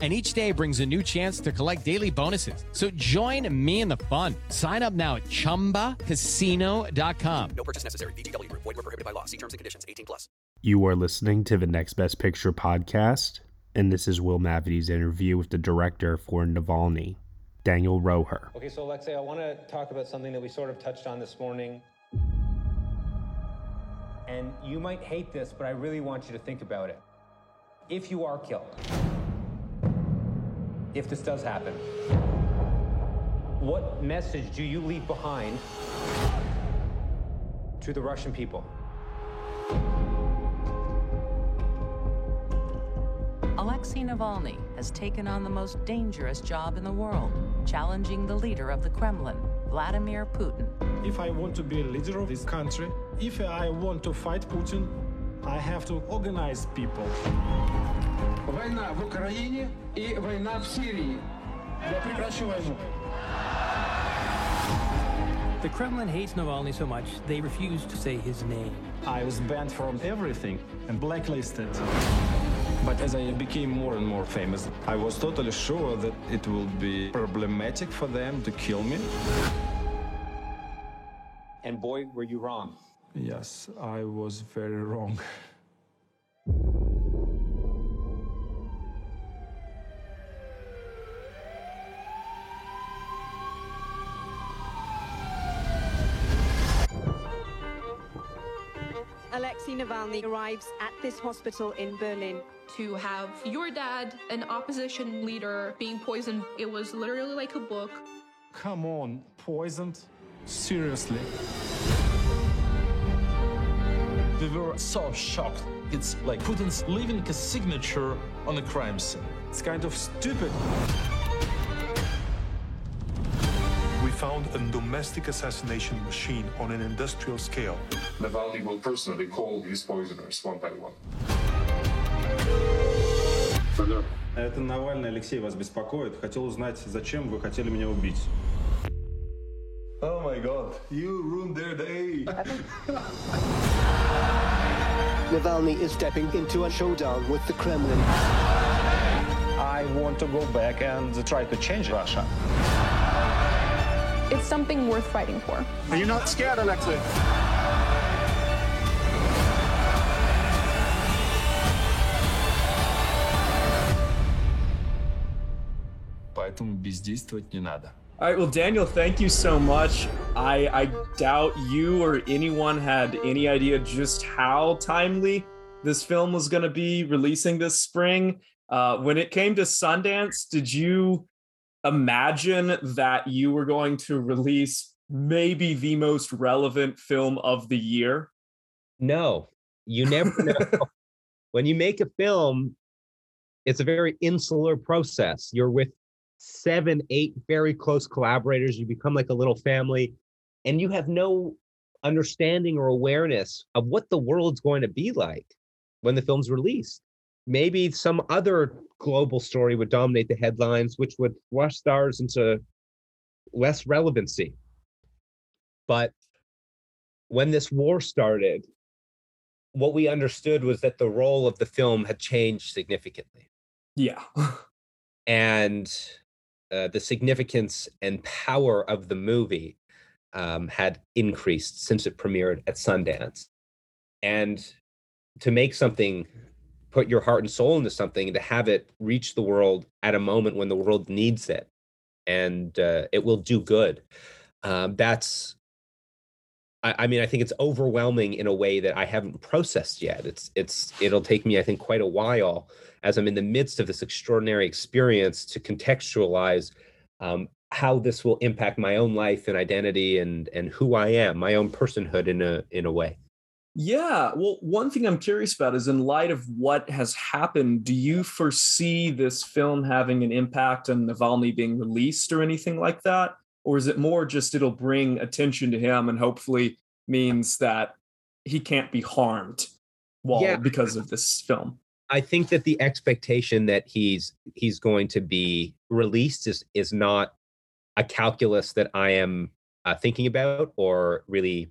And each day brings a new chance to collect daily bonuses. So join me in the fun. Sign up now at chumbacasino.com. No purchase necessary. VGW Group. Void were prohibited by law. See terms and conditions. 18 plus. You are listening to the Next Best Picture podcast, and this is Will Mavity's interview with the director for Navalny, Daniel Roher. Okay, so Alexei, I want to talk about something that we sort of touched on this morning. And you might hate this, but I really want you to think about it. If you are killed, if this does happen, what message do you leave behind to the Russian people? Alexei Navalny has taken on the most dangerous job in the world, challenging the leader of the Kremlin, Vladimir Putin. If I want to be a leader of this country, if I want to fight Putin, I have to organize people Война в Украине и война в Сирии. Я прекращу войну. The Kremlin hates Navalny so much, they refuse to say his name. I was banned from everything and blacklisted. But as I became more and more famous, I was totally sure that it will be problematic for them to kill me. And boy, were you wrong. Yes, I was very wrong. Navalny arrives at this hospital in Berlin. To have your dad, an opposition leader, being poisoned, it was literally like a book. Come on, poisoned? Seriously? We were so shocked. It's like Putin's leaving a signature on a crime scene. It's kind of stupid found a domestic assassination machine on an industrial scale. Navalny will personally call his poisoners one by one. Это Навальный Алексей вас беспокоит. Хотел узнать, зачем вы хотели меня убить. Oh my god, you ruined their day. Navalny is stepping into a showdown with the Kremlin. I want to go back and try to change Russia. It's something worth fighting for. Are you not scared, Alexei? Поэтому бездействовать не надо. All right, well, Daniel, thank you so much. I, I doubt you or anyone had any idea just how timely this film was going to be releasing this spring. Uh, when it came to Sundance, did you imagine that you were going to release maybe the most relevant film of the year? No, you never know. when you make a film, it's a very insular process. You're with seven, eight very close collaborators. You become like a little family, and you have no understanding or awareness of what the world's going to be like when the film's released. Maybe some other global story would dominate the headlines, which would flush stars into less relevancy. But when this war started, what we understood was that the role of the film had changed significantly. Yeah. and uh, the significance and power of the movie um, had increased since it premiered at Sundance. And to make something, put your heart and soul into something, and to have it reach the world at a moment when the world needs it, and uh, it will do good. Um, that's, I, I mean, I think it's overwhelming in a way that I haven't processed yet. It's, it's, it'll take me, I think, quite a while as I'm in the midst of this extraordinary experience to contextualize um, how this will impact my own life and identity and and who I am, my own personhood in a in a way. Yeah. Well, one thing I'm curious about is in light of what has happened, do you foresee this film having an impact on Navalny being released or anything like that? Or is it more just it'll bring attention to him and hopefully means that he can't be harmed wall Yeah. because of this film. I think that the expectation that he's he's going to be released is is not a calculus that I am uh, thinking about or really.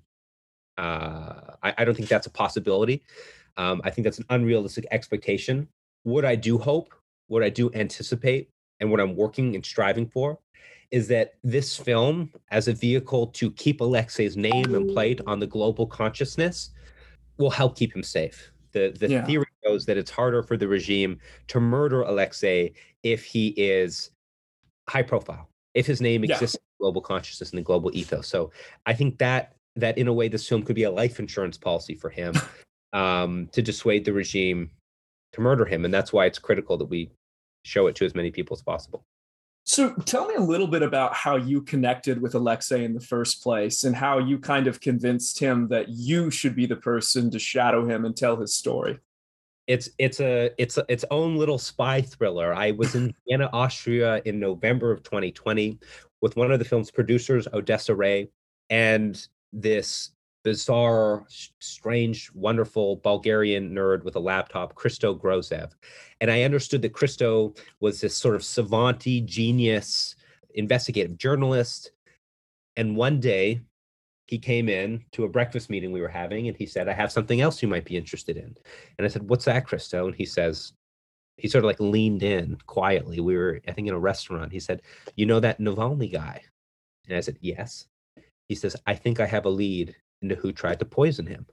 Uh, I, I don't think that's a possibility. Um, I think that's an unrealistic expectation. What I do hope, what I do anticipate, and what I'm working and striving for is that this film, as a vehicle to keep Alexei's name and plate on the global consciousness, will help keep him safe. The the Yeah. theory goes that it's harder for the regime to murder Alexei if he is high profile, if his name Yeah. exists in global consciousness and the global ethos. So I think that that in a way this film could be a life insurance policy for him um, to dissuade the regime to murder him, and that's why it's critical that we show it to as many people as possible. So tell me a little bit about how you connected with Alexei in the first place and how you kind of convinced him that you should be the person to shadow him and tell his story. it's it's a it's a, its own little spy thriller. I was in Vienna, Austria in November of 2020 with one of the film's producers, Odessa Ray, and this bizarre, strange, wonderful Bulgarian nerd with a laptop, Christo Grozev. And I understood that Christo was this sort of savanty genius, investigative journalist. And one day he came in to a breakfast meeting we were having and he said, I have something else you might be interested in. And I said, What's that, Christo? And he says, he sort of like leaned in quietly. We were, I think, in a restaurant. He said, You know that Navalny guy? And I said, Yes. He says, I think I have a lead into who tried to poison him.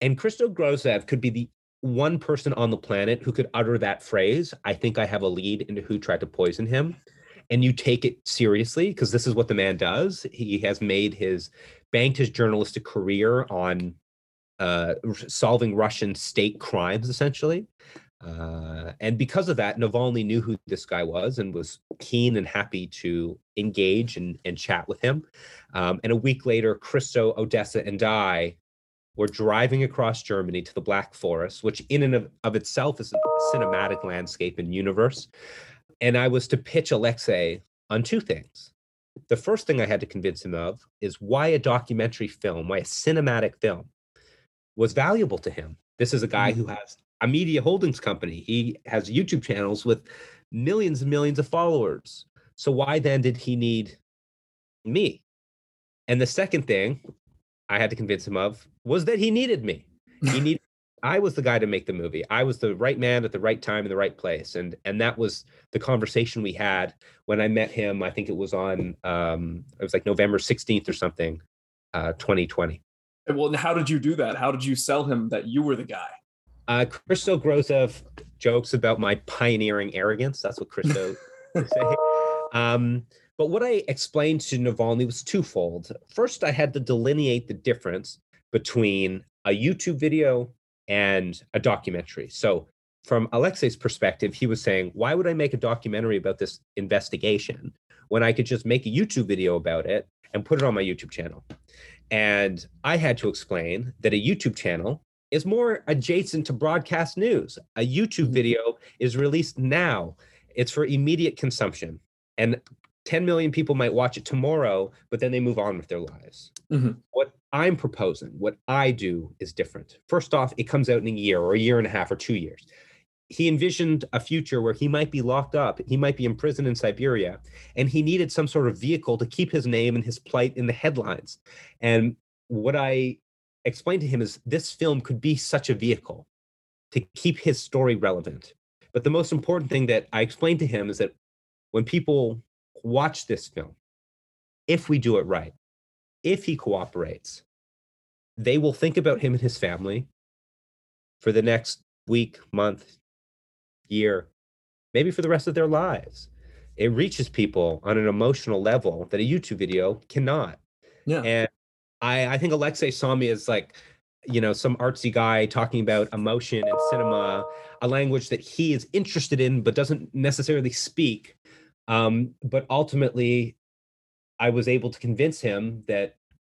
And Christo Grozev could be the one person on the planet who could utter that phrase, I think I have a lead into who tried to poison him. And you take it seriously because this is what the man does. He has made his banked his journalistic career on uh, solving Russian state crimes, essentially. Uh, and because of that, Navalny knew who this guy was and was keen and happy to engage and, and chat with him. Um, and a week later, Christo, Odessa, and I were driving across Germany to the Black Forest, which in and of, of itself is a cinematic landscape and universe. And I was to pitch Alexei on two things. The first thing I had to convince him of is why a documentary film, why a cinematic film was valuable to him. This is a guy who has a media holdings company. He has YouTube channels with millions and millions of followers. So why then did he need me? And the second thing I had to convince him of was that he needed me. He needed I was the guy to make the movie. I was the right man at the right time in the right place. And and that was the conversation we had when I met him. I think it was on um it was like November 16th or something, uh 2020. Well, and how did you do that? How did you sell him that you were the guy? Uh, Christo Grozev jokes about my pioneering arrogance. That's what Christo would say. Um, but what I explained to Navalny was twofold. First, I had to delineate the difference between a YouTube video and a documentary. So, from Alexei's perspective, he was saying, Why would I make a documentary about this investigation when I could just make a YouTube video about it and put it on my YouTube channel? And I had to explain that a YouTube channel is more adjacent to broadcast news. A YouTube video is released now, it's for immediate consumption. And 10 million people might watch it tomorrow, but then they move on with their lives. Mhm. What I'm proposing, what I do is different. First off, it comes out in a year or a year and a half or two years. He envisioned a future where he might be locked up, he might be imprisoned in Siberia, and he needed some sort of vehicle to keep his name and his plight in the headlines. And what I explained to him is this film could be such a vehicle to keep his story relevant. But the most important thing that I explained to him is that when people watch this film, if we do it right, if he cooperates, they will think about him and his family for the next week, month, year, maybe for the rest of their lives. It reaches people on an emotional level that a YouTube video cannot. Yeah. And I, I think Alexei saw me as like, you know, some artsy guy talking about emotion and cinema, a language that he is interested in but doesn't necessarily speak. Um, but ultimately, I was able to convince him that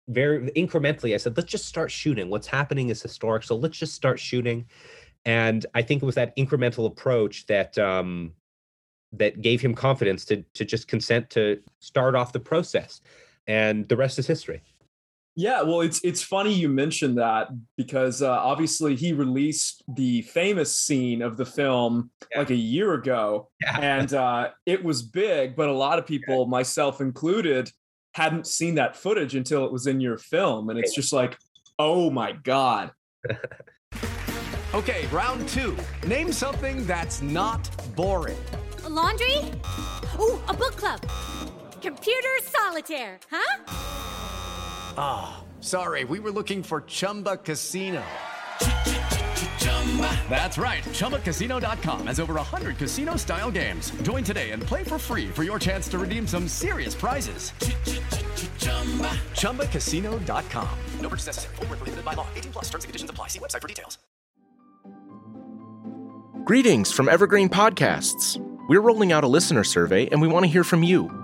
very incrementally, I said, let's just start shooting. What's happening is historic. So let's just start shooting. And I think it was that incremental approach that um, that gave him confidence to to just consent to start off the process. And the rest is history. Yeah, well, it's it's funny you mentioned that because uh, obviously he released the famous scene of the film yeah. like a year ago, yeah. and uh, it was big. But a lot of people, myself included, hadn't seen that footage until it was in your film, and it's just like, oh my god. okay, round two. Name something that's not boring. A laundry. Ooh, a book club. Computer solitaire, huh? Ah, oh, sorry, we were looking for Chumba Casino. That's right. ChumbaCasino.com has over 100 casino style games. Join today and play for free for your chance to redeem some serious prizes. ChumbaCasino.com. No purchase necessary. Full prohibited by law. 18 plus terms and conditions apply. See website for details. Greetings from Evergreen Podcasts. We're rolling out a listener survey and we want to hear from you.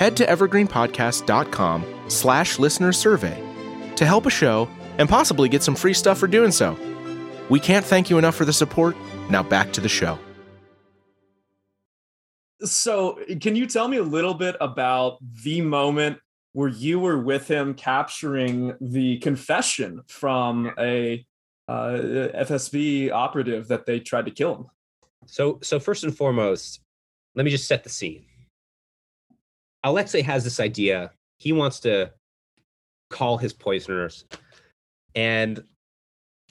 head to evergreenpodcast.com slash listener survey to help a show and possibly get some free stuff for doing so. We can't thank you enough for the support. Now back to the show. So, can you tell me a little bit about the moment where you were with him capturing the confession from a uh, FSB operative that they tried to kill him? So, so first and foremost, let me just set the scene. Alexei has this idea. He wants to call his poisoners. And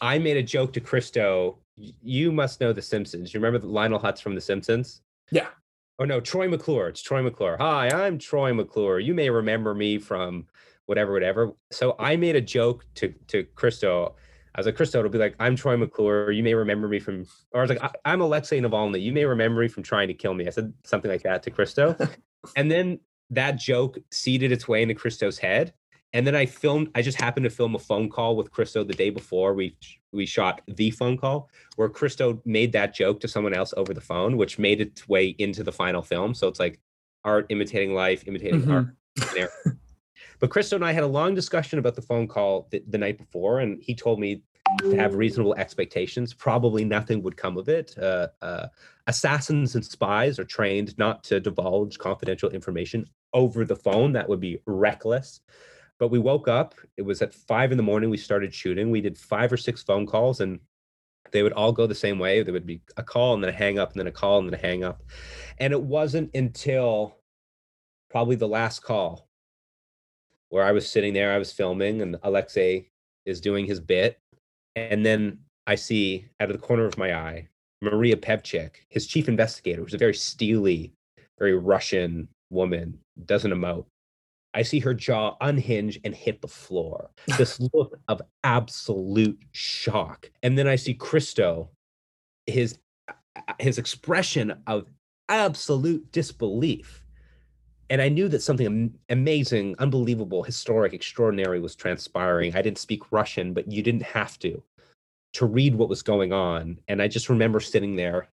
I made a joke to Christo. You must know The Simpsons. You remember Lionel Hutz from The Simpsons? Yeah. Oh no, Troy McClure. It's Troy McClure. Hi, I'm Troy McClure. You may remember me from whatever, whatever. So I made a joke to to Christo. I was like, Christo, it'll be like, I'm Troy McClure. You may remember me from, or I was like, I'm Alexei Navalny. You may remember me from trying to kill me. I said something like that to Christo. and then that joke seeded its way into Christo's head. And then I filmed, I just happened to film a phone call with Christo the day before we we shot the phone call where Christo made that joke to someone else over the phone, which made its way into the final film. So it's like art imitating life, imitating mm-hmm. art. but Christo and I had a long discussion about the phone call the, the night before, and he told me to have reasonable expectations. Probably nothing would come of it. Uh, uh, assassins and spies are trained not to divulge confidential information over the phone. That would be reckless. But we woke up. It was at five in the morning. We started shooting. We did five or six phone calls, and they would all go the same way. There would be a call and then a hang up, and then a call and then a hang up. And it wasn't until probably the last call where I was sitting there, I was filming, and Alexei is doing his bit. And then I see out of the corner of my eye, Maria Pevchikh, his chief investigator, who's a very steely, very Russian woman, doesn't emote. I see her jaw unhinge and hit the floor. This look of absolute shock. And then I see Christo, his his expression of absolute disbelief. And I knew that something amazing, unbelievable, historic, extraordinary was transpiring. I didn't speak Russian, but you didn't have to to read what was going on. And I just remember sitting there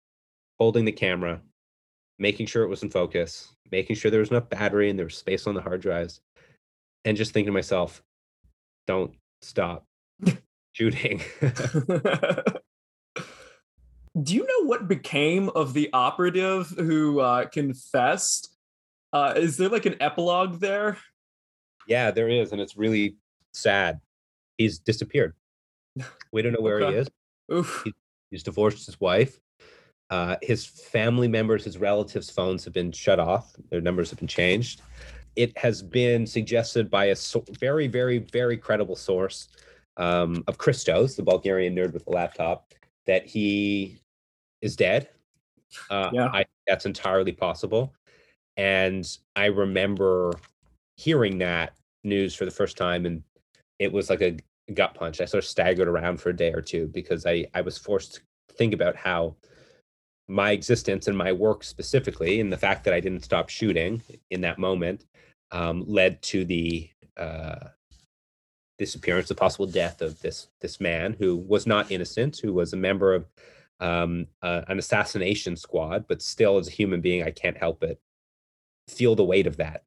holding the camera, making sure it was in focus, making sure there was enough battery and there was space on the hard drives, and just thinking to myself, don't stop shooting. Do you know what became of the operative who uh, confessed? Uh, is there like an epilogue there? Yeah, there is, and it's really sad. He's disappeared. We don't know where okay. he is. Oof. He, he's divorced his wife. Uh, his family members, his relatives' phones have been shut off. Their numbers have been changed. It has been suggested by a so- very, very, very credible source um, of Christos, the Bulgarian nerd with the laptop, that he is dead. Uh, yeah. I, that's entirely possible. And I remember hearing that news for the first time, and it was like a gut punch. I sort of staggered around for a day or two because I, I was forced to think about how my existence and my work specifically, and the fact that I didn't stop shooting in that moment, um, led to the uh, disappearance, the possible death of this this man who was not innocent, who was a member of um, uh, an assassination squad, but still, as a human being, I can't help it feel the weight of that.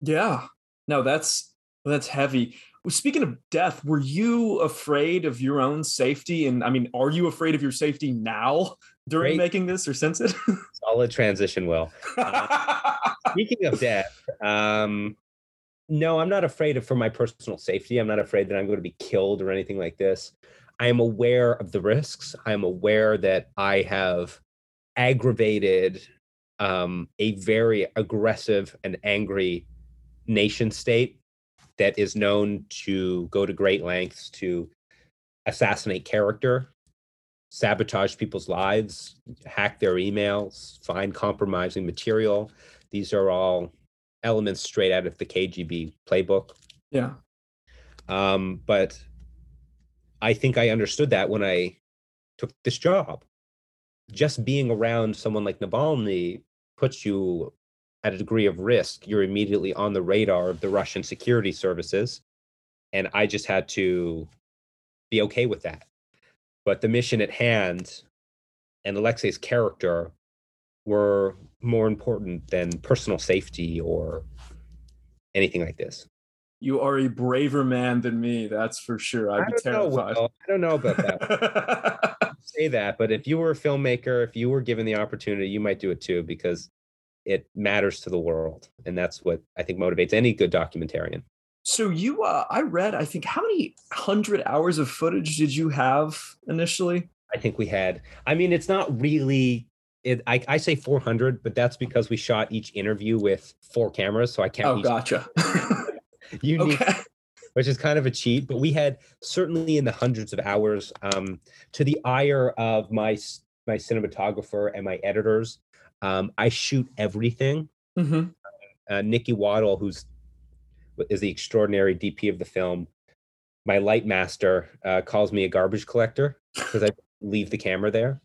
Yeah, no, that's that's heavy. Speaking of death, were you afraid of your own safety? And I mean, are you afraid of your safety now during Great. making this or since it? Solid transition, Will. Uh, speaking of death, um, no, I'm not afraid of for my personal safety. I'm not afraid that I'm going to be killed or anything like this. I am aware of the risks. I am aware that I have aggravated um, a very aggressive and angry nation state that is known to go to great lengths to assassinate character, sabotage people's lives, hack their emails, find compromising material. These are all elements straight out of the KGB playbook. Yeah. Um, but I think I understood that when I took this job. Just being around someone like Navalny puts you at a degree of risk. You're immediately on the radar of the Russian security services. And I just had to be okay with that. But the mission at hand and Alexei's character were more important than personal safety or anything like this. You are a braver man than me, that's for sure. I'd be don't know, terrified. I don't know about that. Say that, but if you were a filmmaker, if you were given the opportunity, you might do it too because it matters to the world, and that's what I think motivates any good documentarian. So you, uh, I read, I think, how many hundred hours of footage did you have initially? I think we had. I mean, it's not really. It, I, I say 400, but that's because we shot each interview with four cameras, so I count. Oh, gotcha. you need, which is kind of a cheat. But we had certainly in the hundreds of hours. Um, to the ire of my my cinematographer and my editors, um, I shoot everything. Mm-hmm. Uh, Niki Waltl, who's is the extraordinary DP of the film, my light master uh, calls me a garbage collector because I leave the camera there.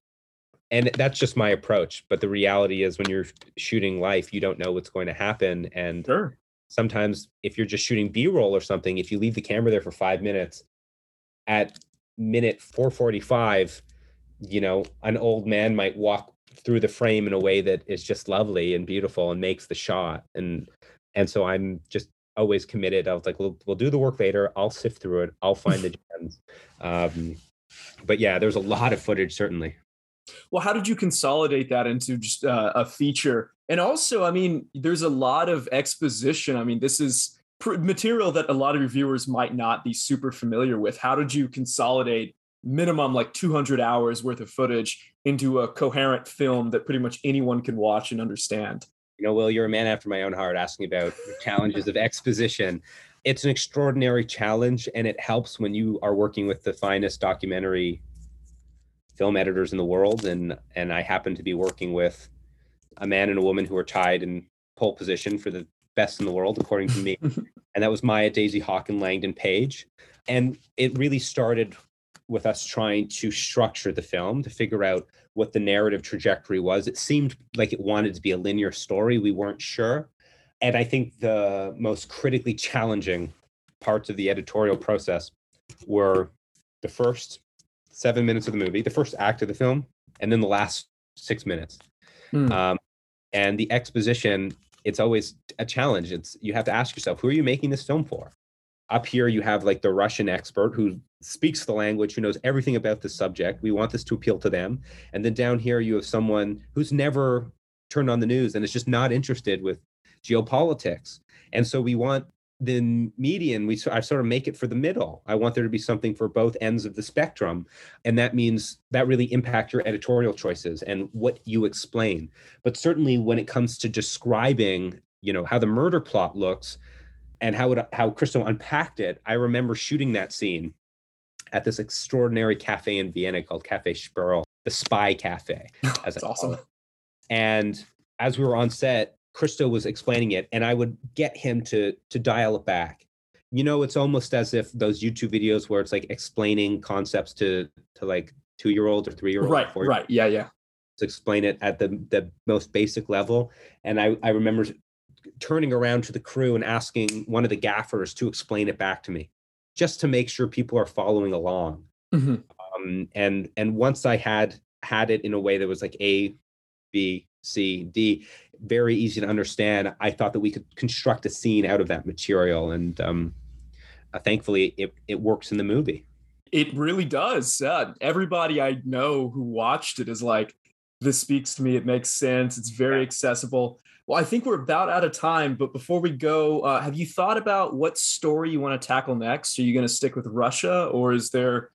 And that's just my approach. But the reality is, when you're shooting life, you don't know what's going to happen. And sure. sometimes, if you're just shooting B roll or something, if you leave the camera there for five minutes, at minute 445, you know, an old man might walk through the frame in a way that is just lovely and beautiful and makes the shot. And and so I'm just always committed. I was like, we'll we'll do the work later. I'll sift through it. I'll find the gems. Um, but yeah, there's a lot of footage certainly. Well, how did you consolidate that into just uh, a feature? And also, I mean, there's a lot of exposition. I mean, this is pr- material that a lot of your viewers might not be super familiar with. How did you consolidate minimum like 200 hours worth of footage into a coherent film that pretty much anyone can watch and understand? You know, Will, you're a man after my own heart asking about challenges of exposition. It's an extraordinary challenge, and it helps when you are working with the finest documentary film editors in the world. And and I happen to be working with a man and a woman who are tied in pole position for the best in the world, according to me. and that was Maya Daisy Hawke and Langdon Page. And it really started with us trying to structure the film to figure out what the narrative trajectory was. It seemed like it wanted to be a linear story. We weren't sure. And I think the most critically challenging parts of the editorial process were the first seven minutes of the movie, the first act of the film, and then the last six minutes. Hmm. Um, and the exposition, it's always a challenge. It's you have to ask yourself, who are you making this film for? Up here, you have like the Russian expert who speaks the language, who knows everything about the subject. We want this to appeal to them. And then down here, you have someone who's never turned on the news and is just not interested with geopolitics. And so we want the median. We I sort of make it for the middle. I want there to be something for both ends of the spectrum, and that means that really impact your editorial choices and what you explain. But certainly, when it comes to describing, you know, how the murder plot looks and how it how Christo unpacked it, I remember shooting that scene at this extraordinary cafe in Vienna called Cafe Sperl, the spy cafe. As That's awesome. And as we were on set, Christo was explaining it, and I would get him to to dial it back. You know, it's almost as if those YouTube videos where it's like explaining concepts to to like two year olds or three year olds. Right, right. Yeah, yeah. To explain it at the the most basic level, and I I remember turning around to the crew and asking one of the gaffers to explain it back to me just to make sure people are following along. Mhm. Um, and and once I had had it in a way that was like A, B, C, D, very easy to understand, I thought that we could construct a scene out of that material, and um, uh, thankfully, it it works in the movie. It really does. Uh, everybody I know who watched it is like, this speaks to me. It makes sense. It's very accessible. Well, I think we're about out of time, but before we go, uh, have you thought about what story you want to tackle next? Are you going to stick with Russia, or is there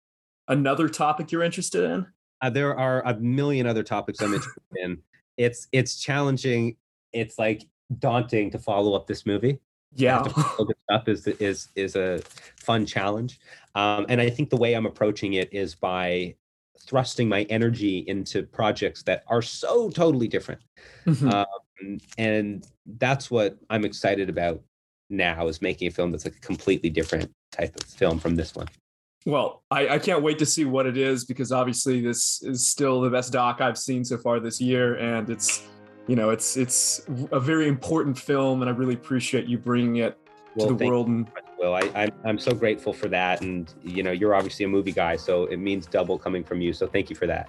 another topic you're interested in? Uh, there are a million other topics I'm interested in. It's it's challenging. It's like daunting to follow up this movie. Yeah. To follow this up is is is a fun challenge, um, and I think the way I'm approaching it is by thrusting my energy into projects that are so totally different. Mhm. Um, Mm, and that's what I'm excited about now is making a film that's like a completely different type of film from this one. Well, I, I can't wait to see what it is because obviously this is still the best doc I've seen so far this year, and it's you know it's it's a very important film, and I really appreciate you bringing it Well, to the world. And Will, I, I'm, I'm so grateful for that. And, you know, you're obviously a movie guy, so it means double coming from you. So thank you for that.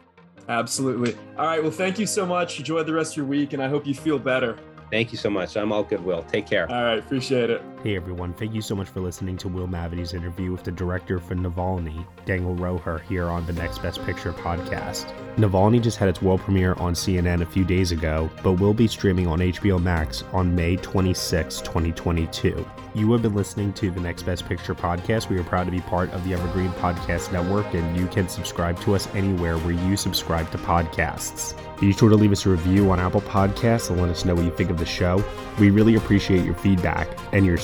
Absolutely. All right. Well, thank you so much. Enjoy the rest of your week, and I hope you feel better. Thank you so much. I'm all good, Will. Take care. All right. Appreciate it. Hey everyone, thank you so much for listening to Will Mavity's interview with the director for Navalny, Daniel Roher, here on the Next Best Picture podcast. Navalny just had its world premiere on CNN a few days ago, but will be streaming on HBO Max on May 26, 2022. You have been listening to the Next Best Picture podcast. We are proud to be part of the Evergreen Podcast Network, and you can subscribe to us anywhere where you subscribe to podcasts. Be sure to leave us a review on Apple Podcasts and let us know what you think of the show. We really appreciate your feedback and your